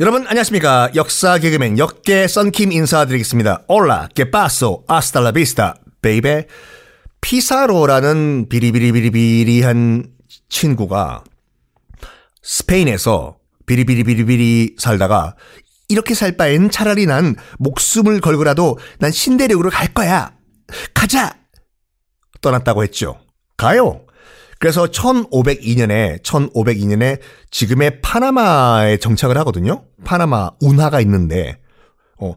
여러분 안녕하십니까? 역사 개그맨 역개 썬킴 인사드리겠습니다. Hola qué pasó hasta la vista baby 피사로라는 비리비리비리비리한 친구가 스페인에서 비리비리비리비리 살다가 이렇게 살 바엔 차라리 난 목숨을 걸고라도 난 신대륙으로 갈 거야. 가자! 떠났다고 했죠. 가요 그래서 1502년에 1502년에 지금의 파나마에 정착을 하거든요. 파나마 운하가 있는데 어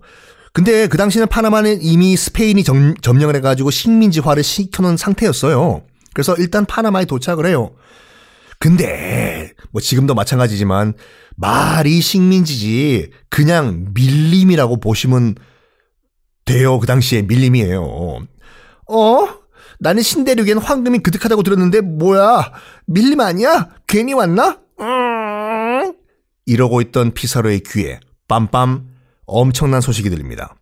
근데 그 당시에는 파나마는 이미 스페인이 점, 점령을 해가지고 식민지화를 시켜놓은 상태였어요. 그래서 일단 파나마에 도착을 해요. 근데 뭐 지금도 마찬가지지만 말이 식민지지 그냥 밀림이라고 보시면 돼요. 그 당시에 밀림이에요. 어? 나는 신대륙엔 황금이 그득하다고 들었는데 뭐야 밀림 아니야? 괜히 왔나? 음. 이러고 있던 피사로의 귀에 빰빰 엄청난 소식이 들립니다.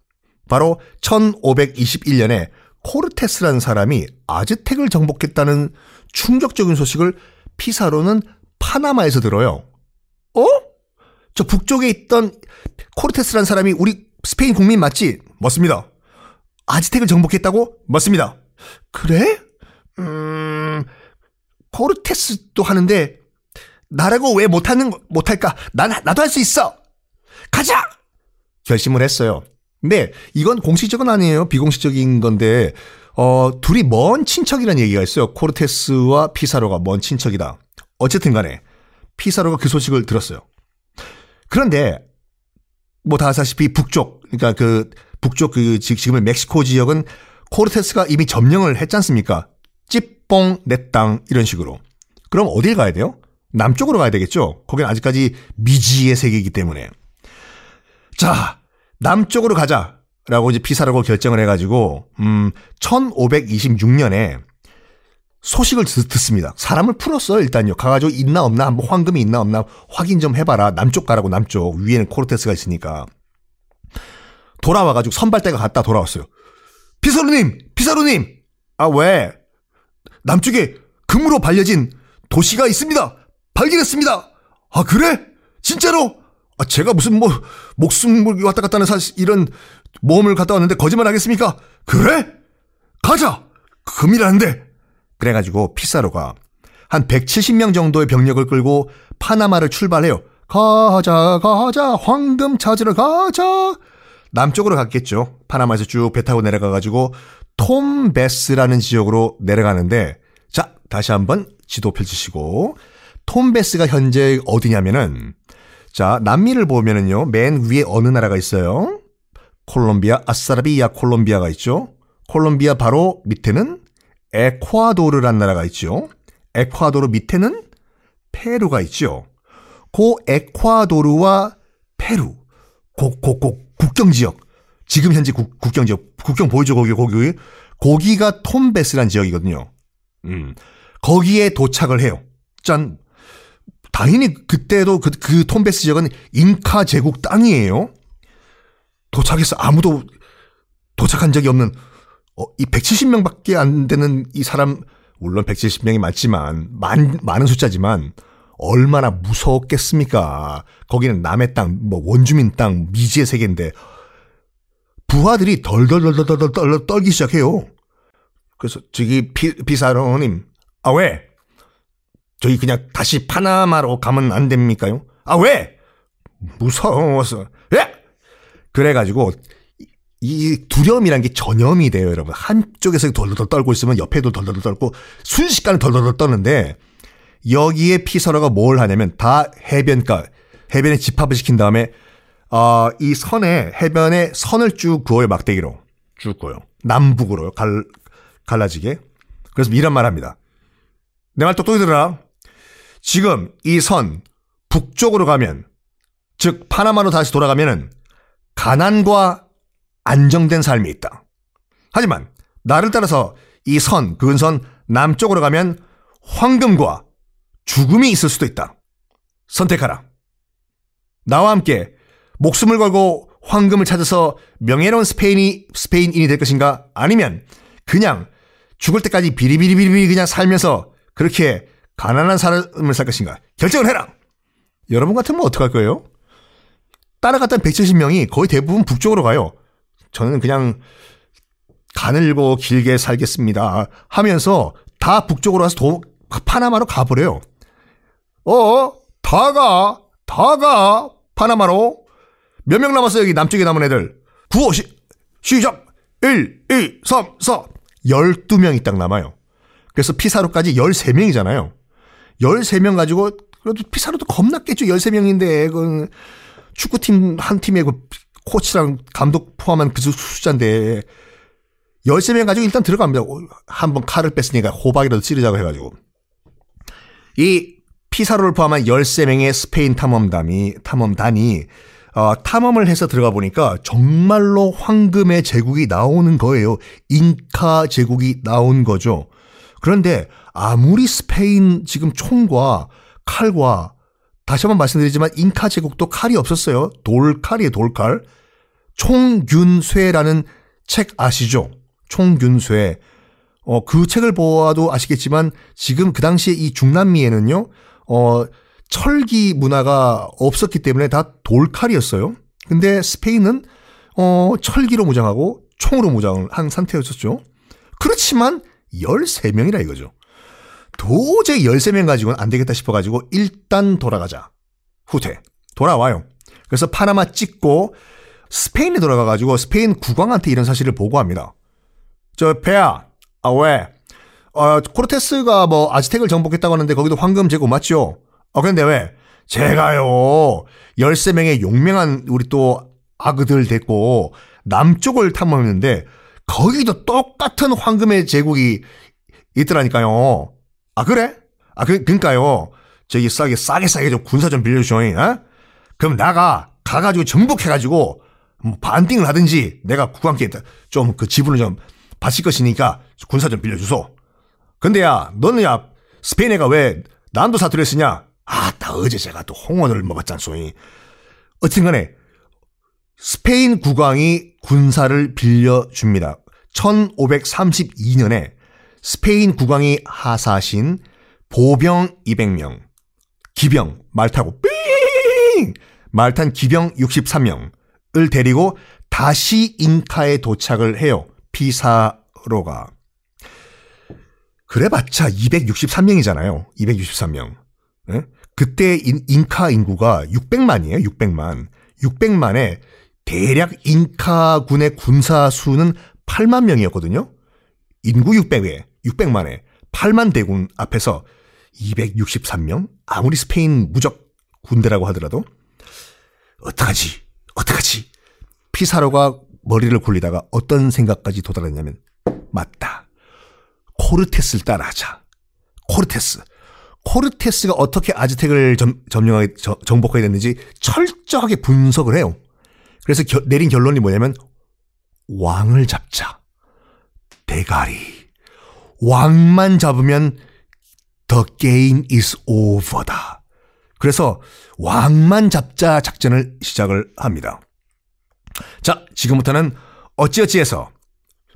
바로 1521년에 코르테스라는 사람이 아즈텍을 정복했다는 충격적인 소식을 피사로는 파나마에서 들어요. 어? 저 북쪽에 있던 코르테스라는 사람이 우리 스페인 국민 맞지? 맞습니다. 아즈텍을 정복했다고? 맞습니다. 그래? 음, 코르테스도 하는데 나라고 왜 못하는 못할까? 난 나도 할 수 있어. 가자. 결심을 했어요. 근데 이건 공식적은 아니에요. 비공식적인 건데 어 둘이 먼 친척이라는 얘기가 있어요. 코르테스와 피사로가 먼 친척이다. 어쨌든 간에 피사로가 그 소식을 들었어요. 그런데 뭐 다 아시다시피 북쪽 그러니까 그 북쪽 그 지금의 멕시코 지역은 코르테스가 이미 점령을 했지 않습니까? 찌뽕 내 땅 이런 식으로. 그럼 어딜 가야 돼요? 남쪽으로 가야 되겠죠? 거긴 아직까지 미지의 세계이기 때문에. 자, 남쪽으로 가자. 라고 이제 피사라고 결정을 해가지고, 음, 1526년에 소식을 듣, 습니다 사람을 풀었어요, 일단요. 가가지고 있나 없나, 뭐 황금이 있나 없나 확인 좀 해봐라. 남쪽 가라고, 남쪽. 위에는 코르테스가 있으니까. 돌아와가지고 선발대가 갔다 돌아왔어요. 피사루님! 피사루님! 아, 왜? 남쪽에 금으로 발려진 도시가 있습니다! 발견했습니다! 아, 그래? 진짜로? 아, 제가 무슨 뭐, 목숨을 왔다 갔다 하는 사실, 이런 모험을 갔다 왔는데 거짓말 하겠습니까? 그래? 가자! 금이라는데! 그래가지고 피사로가 한 170명 정도의 병력을 끌고 파나마를 출발해요. 가자, 가자, 황금 찾으러 가자! 남쪽으로 갔겠죠. 파나마에서 쭉 배 타고 내려가가지고 톰베스라는 지역으로 내려가는데 자 다시 한번 지도 펼치시고 톰베스가 현재 어디냐면은 자 남미를 보면은요 맨 위에 어느 나라가 있어요. 콜롬비아 아사라비아 콜롬비아가 있죠. 콜롬비아 바로 밑에는 에콰도르란 나라가 있죠. 에콰도르 밑에는 페루가 있죠. 고 에콰도르와 페루 꼭꼭꼭 국경 지역. 지금 현재 국, 경 지역. 국경 보이죠, 거기, 거기. 거기가 톰베스란 지역이거든요. 음. 거기에 도착을 해요. 짠. 당연히 그때도 그, 그 톰베스 지역은 잉카 제국 땅이에요. 도착해서 아무도 도착한 적이 없는, 어, 이 170명밖에 안 되는 이 사람, 물론 170명이 맞지만, 많, 많은 숫자지만, 얼마나 무서웠겠습니까? 거기는 남의 땅, 뭐 원주민 땅, 미지의 세계인데 부하들이 덜덜덜덜덜 떨기 시작해요. 그래서 저기 피, 비사로님, 아 왜? 저희 그냥 다시 파나마로 가면 안 됩니까요? 아 왜? 무서워서. 예? 그래가지고 이 두려움이란 게 전염이 돼요, 여러분. 한쪽에서 덜덜덜 떨고 있으면 옆에도 덜덜덜 떨고 순식간에 덜덜덜 떠는데 여기에 피서러가 뭘 하냐면 다 해변가, 해변에 집합을 시킨 다음에 어, 이 선에 해변에 선을 쭉 그어요 막대기로 쭉 그어요 남북으로 갈 갈라지게 그래서 이런 말 합니다. 내 말 똑똑히 들어라. 지금 이 선 북쪽으로 가면 즉 파나마로 다시 돌아가면은 가난과 안정된 삶이 있다. 하지만 나를 따라서 이 선, 그은선 남쪽으로 가면 황금과 죽음이 있을 수도 있다. 선택하라. 나와 함께 목숨을 걸고 황금을 찾아서 명예로운 스페인이 스페인인이 될 것인가? 아니면 그냥 죽을 때까지 비리비리비리 그냥 살면서 그렇게 가난한 삶을 살 것인가 결정을 해라. 여러분 같으면 어떡할 거예요? 따라갔던 170명이 거의 대부분 북쪽으로 가요. 저는 그냥 가늘고 길게 살겠습니다 하면서 다 북쪽으로 와서 도, 파나마로 가버려요. 어? 다 가, 다 가, 파나마로. 몇 명 남았어요, 여기 남쪽에 남은 애들. 9, 5, 시, 시작! 1, 2, 3, 4. 12명이 딱 남아요. 그래서 피사로까지 13명이잖아요. 13명 가지고, 그래도 피사로도 겁났겠죠. 13명인데, 그, 축구팀 한 팀에 그 코치랑 감독 포함한 그 숫자인데, 13명 가지고 일단 들어갑니다. 한 번 칼을 뺐으니까 호박이라도 찌르자고 해가지고. 이 피사로를 포함한 13명의 스페인 탐험단이, 탐험단이, 어, 탐험을 해서 들어가 보니까 정말로 황금의 제국이 나오는 거예요. 잉카 제국이 나온 거죠. 그런데 아무리 스페인 지금 총과 칼과 다시 한번 말씀드리지만 잉카 제국도 칼이 없었어요. 돌칼이에요, 돌칼. 총균쇠라는 책 아시죠? 총균쇠. 어, 그 책을 보아도 아시겠지만 지금 그 당시에 이 중남미에는요, 어, 철기 문화가 없었기 때문에 다 돌칼이었어요. 근데 스페인은 어, 철기로 무장하고 총으로 무장을 한 상태였었죠. 그렇지만 13명이라 이거죠. 도저히 13명 가지고는 안 되겠다 싶어가지고 일단 돌아가자. 후퇴. 돌아와요. 그래서 파나마 찍고 스페인에 돌아가가지고 스페인 국왕한테 이런 사실을 보고합니다. 저 배야, 아 왜? 어, 코르테스가 뭐 아즈텍을 정복했다고 하는데 거기도 황금 제국 맞죠? 어, 근데 왜? 제가요, 13명의 용맹한 우리 또 아그들 됐고, 남쪽을 탐험했는데, 거기도 똑같은 황금의 제국이 있더라니까요. 아, 그래? 아, 그, 그니까요. 저기 싸게, 싸게 싸게 좀 군사 좀 빌려주쇼, 어? 그럼 나가, 가가지고 정복해가지고, 뭐 반띵을 하든지, 내가 국왕께 좀 그 지분을 좀 바칠 것이니까 군사 좀 빌려주소. 근데 야, 너는 야, 스페인 애가 왜 난도 사투리를 쓰냐? 아, 나 어제 제가 또 홍어를 먹었잖소이. 어쨌든 간에 스페인 국왕이 군사를 빌려줍니다. 1532년에 스페인 국왕이 하사신 보병 200명, 기병 말 타고 삥! 말 탄 기병 63명을 데리고 다시 잉카에 도착을 해요. 피사로가. 그래봤자 263명이잖아요. 263명. 예? 그때 잉카 인구가 600만이에요. 600만. 600만에 대략 잉카군의 군사 수는 8만 명이었거든요. 인구 600에 600만에 8만 대군 앞에서 263명? 아무리 스페인 무적 군대라고 하더라도 어떡하지? 어떡하지? 피사로가 머리를 굴리다가 어떤 생각까지 도달했냐면 맞다. 코르테스를 따라하자. 코르테스. 코르테스가 어떻게 아즈텍을 점, 점령하게, 정복하게 됐는지 철저하게 분석을 해요. 그래서 겨, 내린 결론이 뭐냐면 왕을 잡자. 대가리. 왕만 잡으면 the game is over다. 그래서 왕만 잡자 작전을 시작을 합니다. 자, 지금부터는 어찌어찌해서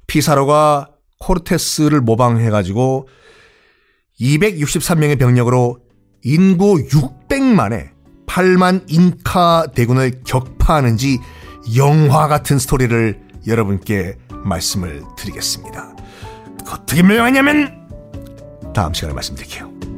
피사로가 코르테스를 모방해가지고 263명의 병력으로 인구 600만에 8만 잉카 대군을 격파하는 지 영화 같은 스토리를 여러분께 말씀을 드리겠습니다. 어떻게 묘하냐면 다음 시간에 말씀드릴게요.